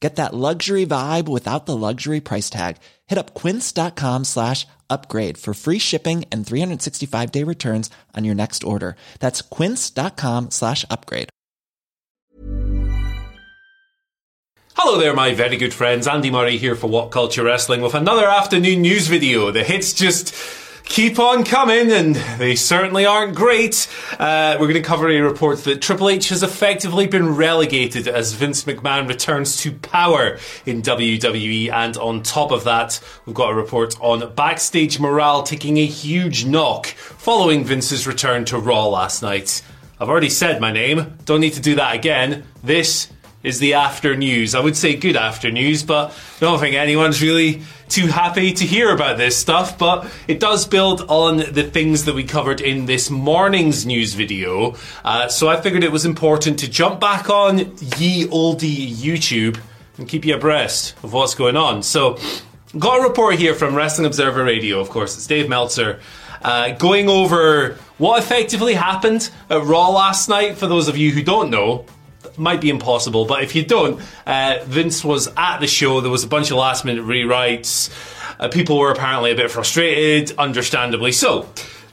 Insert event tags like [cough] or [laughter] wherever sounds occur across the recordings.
Get that luxury vibe without the luxury price tag. Hit up quince.com slash upgrade for free shipping and 365 day returns on your next order. That's quince.com slash upgrade. Hello there, my very good friends. Andy Murray here for What Culture Wrestling with another afternoon news video. The hits just keep on coming, and they certainly aren't great. Uh, we're going to cover a report that Triple H has effectively been relegated as Vince McMahon returns to power in WWE, and on top of that, we've got a report on backstage morale taking a huge knock following Vince's return to Raw last night. I've already said my name, don't need to do that again. This is the after news. I would say good after news, but I don't think anyone's really too happy to hear about this stuff. But it does build on the things that we covered in this morning's news video. Uh, so I figured it was important to jump back on ye olde YouTube and keep you abreast of what's going on. So, got a report here from Wrestling Observer Radio, of course. It's Dave Meltzer. Uh, going over what effectively happened at Raw last night. For those of you who don't know, might be impossible, but if you don't, uh, Vince was at the show. There was a bunch of last minute rewrites. Uh, people were apparently a bit frustrated, understandably so.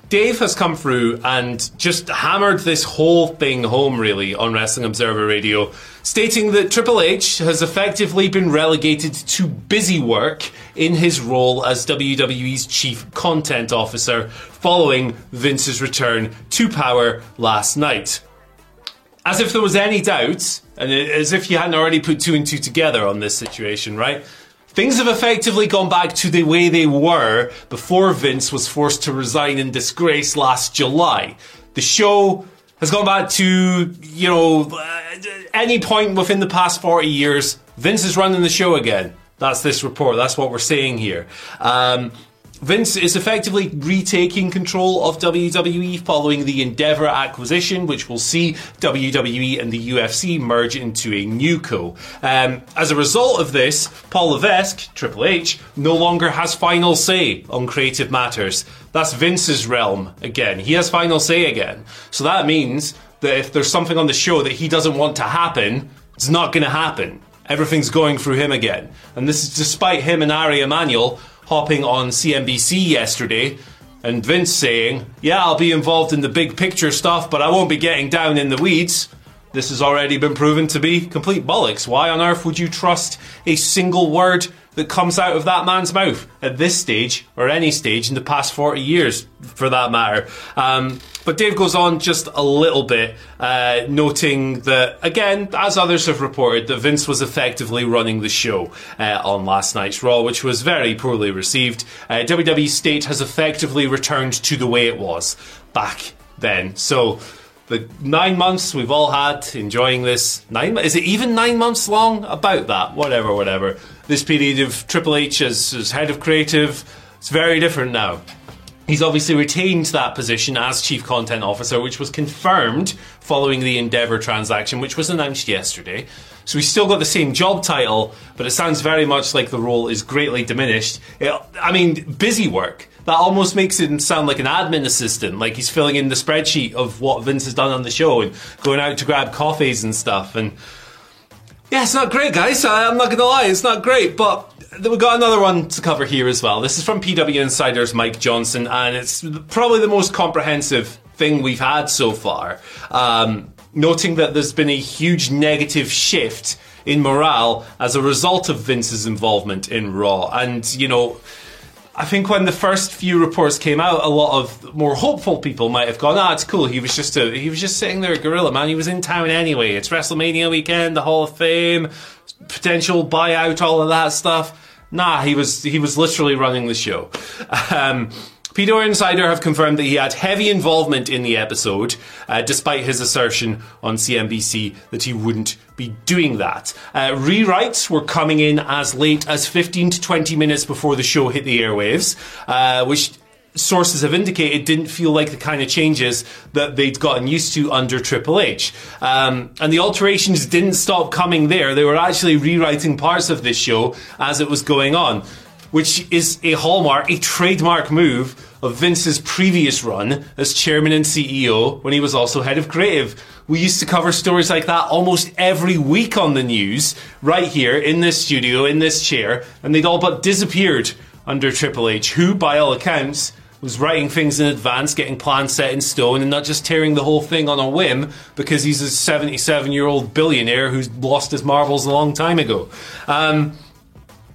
Dave has come through and just hammered this whole thing home, really, on Wrestling Observer Radio, stating that Triple H has effectively been relegated to busy work in his role as WWE's chief content officer following Vince's return to power last night as if there was any doubt, and as if you hadn't already put two and two together on this situation, right? Things have effectively gone back to the way they were before Vince was forced to resign in disgrace last July. The show has gone back to, you know, uh, any point within the past 40 years. Vince is running the show again. That's this report. That's what we're saying here. Um, Vince is effectively retaking control of WWE following the Endeavor acquisition, which will see WWE and the UFC merge into a new co. Um, as a result of this, Paul Levesque, Triple H, no longer has final say on creative matters. That's Vince's realm again. He has final say again. So that means that if there's something on the show that he doesn't want to happen, it's not going to happen. Everything's going through him again. And this is despite him and Ari Emanuel hopping on CNBC yesterday and Vince saying, Yeah, I'll be involved in the big picture stuff, but I won't be getting down in the weeds. This has already been proven to be complete bollocks. Why on earth would you trust a single word that comes out of that man's mouth at this stage, or any stage in the past 40 years for that matter? Um, but Dave goes on just a little bit, uh, noting that, again, as others have reported, that Vince was effectively running the show uh, on last night's Raw, which was very poorly received. Uh, WWE State has effectively returned to the way it was back then. So, the nine months we've all had enjoying this nine is it even nine months long about that whatever whatever this period of triple h as, as head of creative it's very different now He's obviously retained that position as Chief Content Officer, which was confirmed following the Endeavour transaction, which was announced yesterday. So he's still got the same job title, but it sounds very much like the role is greatly diminished. It, I mean, busy work. That almost makes him sound like an admin assistant, like he's filling in the spreadsheet of what Vince has done on the show and going out to grab coffees and stuff. And yeah, it's not great, guys. I'm not going to lie, it's not great, but we've got another one to cover here as well. This is from PW Insider's Mike Johnson, and it's probably the most comprehensive thing we've had so far. Um, noting that there's been a huge negative shift in morale as a result of Vince's involvement in Raw. And, you know, I think when the first few reports came out, a lot of more hopeful people might have gone, "Ah, it's cool. He was just a, he was just sitting there, a Gorilla Man. He was in town anyway. It's WrestleMania weekend, the Hall of Fame, potential buyout, all of that stuff." Nah, he was he was literally running the show. Um, PW Insider have confirmed that he had heavy involvement in the episode, uh, despite his assertion on CNBC that he wouldn't be doing that. Uh, rewrites were coming in as late as 15 to 20 minutes before the show hit the airwaves, uh, which sources have indicated didn't feel like the kind of changes that they'd gotten used to under Triple H. Um, and the alterations didn't stop coming there. They were actually rewriting parts of this show as it was going on which is a hallmark, a trademark move of Vince's previous run as chairman and CEO when he was also head of creative. We used to cover stories like that almost every week on the news, right here in this studio, in this chair, and they'd all but disappeared under Triple H, who, by all accounts, was writing things in advance, getting plans set in stone, and not just tearing the whole thing on a whim because he's a 77 year old billionaire who's lost his marbles a long time ago. Um,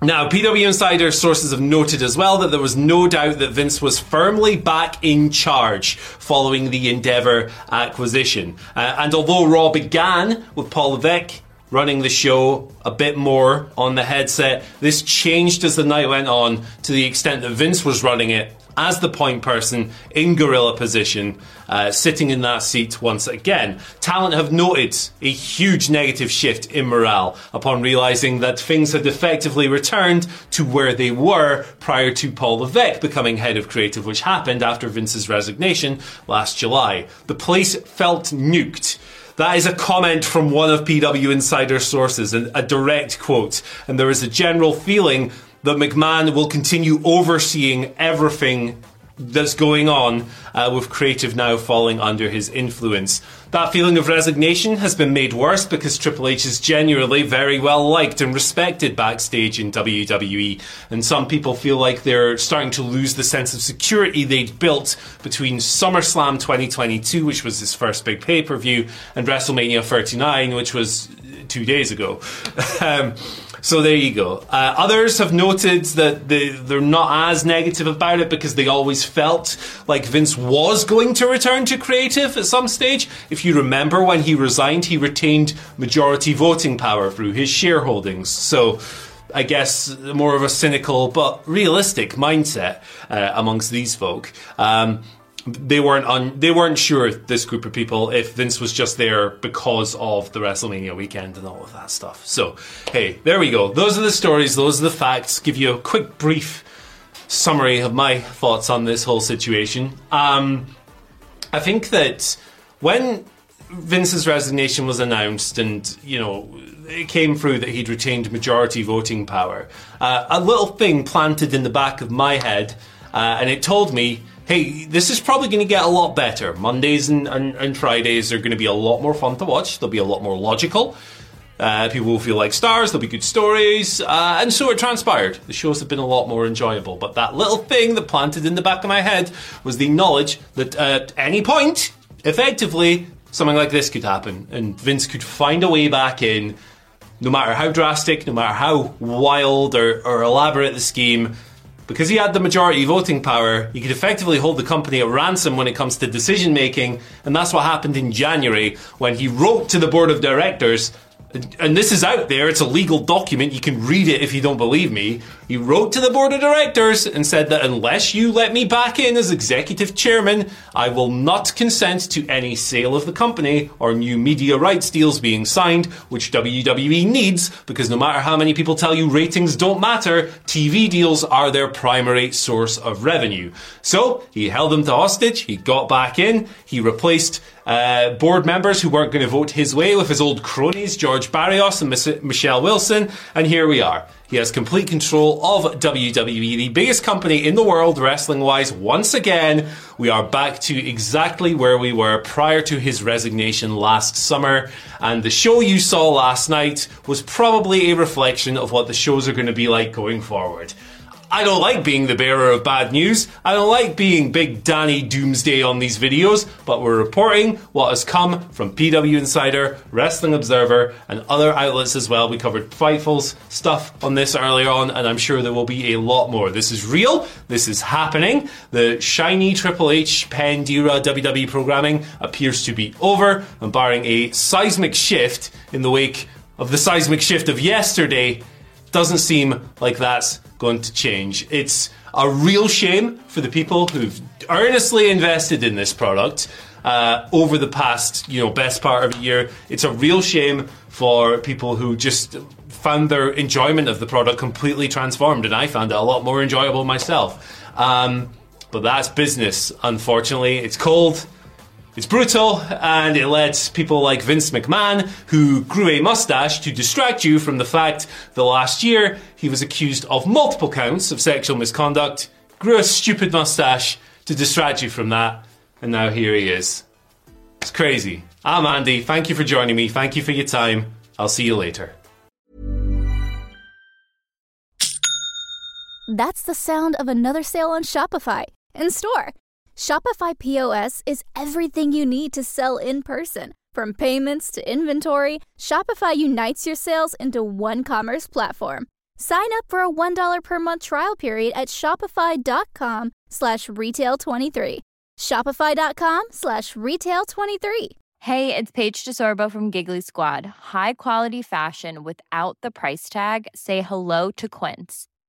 now, PW Insider sources have noted as well that there was no doubt that Vince was firmly back in charge following the Endeavour acquisition. Uh, and although Raw began with Paul Levesque running the show a bit more on the headset, this changed as the night went on to the extent that Vince was running it as the point person in gorilla position, uh, sitting in that seat once again. Talent have noted a huge negative shift in morale upon realizing that things had effectively returned to where they were prior to Paul Levesque becoming head of creative, which happened after Vince's resignation last July. The place felt nuked. That is a comment from one of PW Insider sources, a direct quote. And there is a general feeling that McMahon will continue overseeing everything that's going on uh, with creative now falling under his influence. That feeling of resignation has been made worse because Triple H is genuinely very well liked and respected backstage in WWE, and some people feel like they're starting to lose the sense of security they'd built between SummerSlam 2022, which was his first big pay per view, and WrestleMania 39, which was two days ago. [laughs] um, so there you go. Uh, others have noted that they, they're not as negative about it because they always felt like Vince was going to return to creative at some stage. If you remember when he resigned, he retained majority voting power through his shareholdings. So I guess more of a cynical but realistic mindset uh, amongst these folk. Um, they weren't un- they weren't sure this group of people if Vince was just there because of the WrestleMania weekend and all of that stuff. So, hey, there we go. Those are the stories. Those are the facts. Give you a quick, brief summary of my thoughts on this whole situation. Um, I think that when Vince's resignation was announced, and you know it came through that he'd retained majority voting power, uh, a little thing planted in the back of my head, uh, and it told me hey, this is probably going to get a lot better. Mondays and, and, and Fridays are going to be a lot more fun to watch. They'll be a lot more logical. Uh, people will feel like stars, there'll be good stories, uh, and so it transpired. The shows have been a lot more enjoyable. But that little thing that planted in the back of my head was the knowledge that at any point, effectively, something like this could happen, and Vince could find a way back in, no matter how drastic, no matter how wild or, or elaborate the scheme, because he had the majority voting power, he could effectively hold the company at ransom when it comes to decision making, and that's what happened in January when he wrote to the board of directors and this is out there, it's a legal document, you can read it if you don't believe me. He wrote to the board of directors and said that unless you let me back in as executive chairman, I will not consent to any sale of the company or new media rights deals being signed, which WWE needs because no matter how many people tell you ratings don't matter, TV deals are their primary source of revenue. So he held them to hostage, he got back in, he replaced uh, board members who weren't going to vote his way with his old cronies, George Barrios and Miss- Michelle Wilson, and here we are. He has complete control of WWE, the biggest company in the world, wrestling wise. Once again, we are back to exactly where we were prior to his resignation last summer. And the show you saw last night was probably a reflection of what the shows are going to be like going forward. I don't like being the bearer of bad news. I don't like being Big Danny Doomsday on these videos, but we're reporting what has come from PW Insider, Wrestling Observer, and other outlets as well. We covered Fightful's stuff on this earlier on, and I'm sure there will be a lot more. This is real. This is happening. The shiny Triple H penned WWE programming appears to be over, and barring a seismic shift in the wake of the seismic shift of yesterday, doesn't seem like that's going to change. It's a real shame for the people who've earnestly invested in this product uh, over the past, you know, best part of a year. It's a real shame for people who just found their enjoyment of the product completely transformed, and I found it a lot more enjoyable myself. Um, but that's business, unfortunately. It's cold. It's brutal, and it lets people like Vince McMahon, who grew a mustache to distract you from the fact that last year he was accused of multiple counts of sexual misconduct, grew a stupid mustache to distract you from that, and now here he is. It's crazy. I'm Andy. Thank you for joining me. Thank you for your time. I'll see you later. That's the sound of another sale on Shopify in store. Shopify POS is everything you need to sell in person. From payments to inventory, Shopify unites your sales into one commerce platform. Sign up for a $1 per month trial period at shopify.com slash retail23. Shopify.com slash retail23. Hey, it's Paige DeSorbo from Giggly Squad. High quality fashion without the price tag. Say hello to Quince.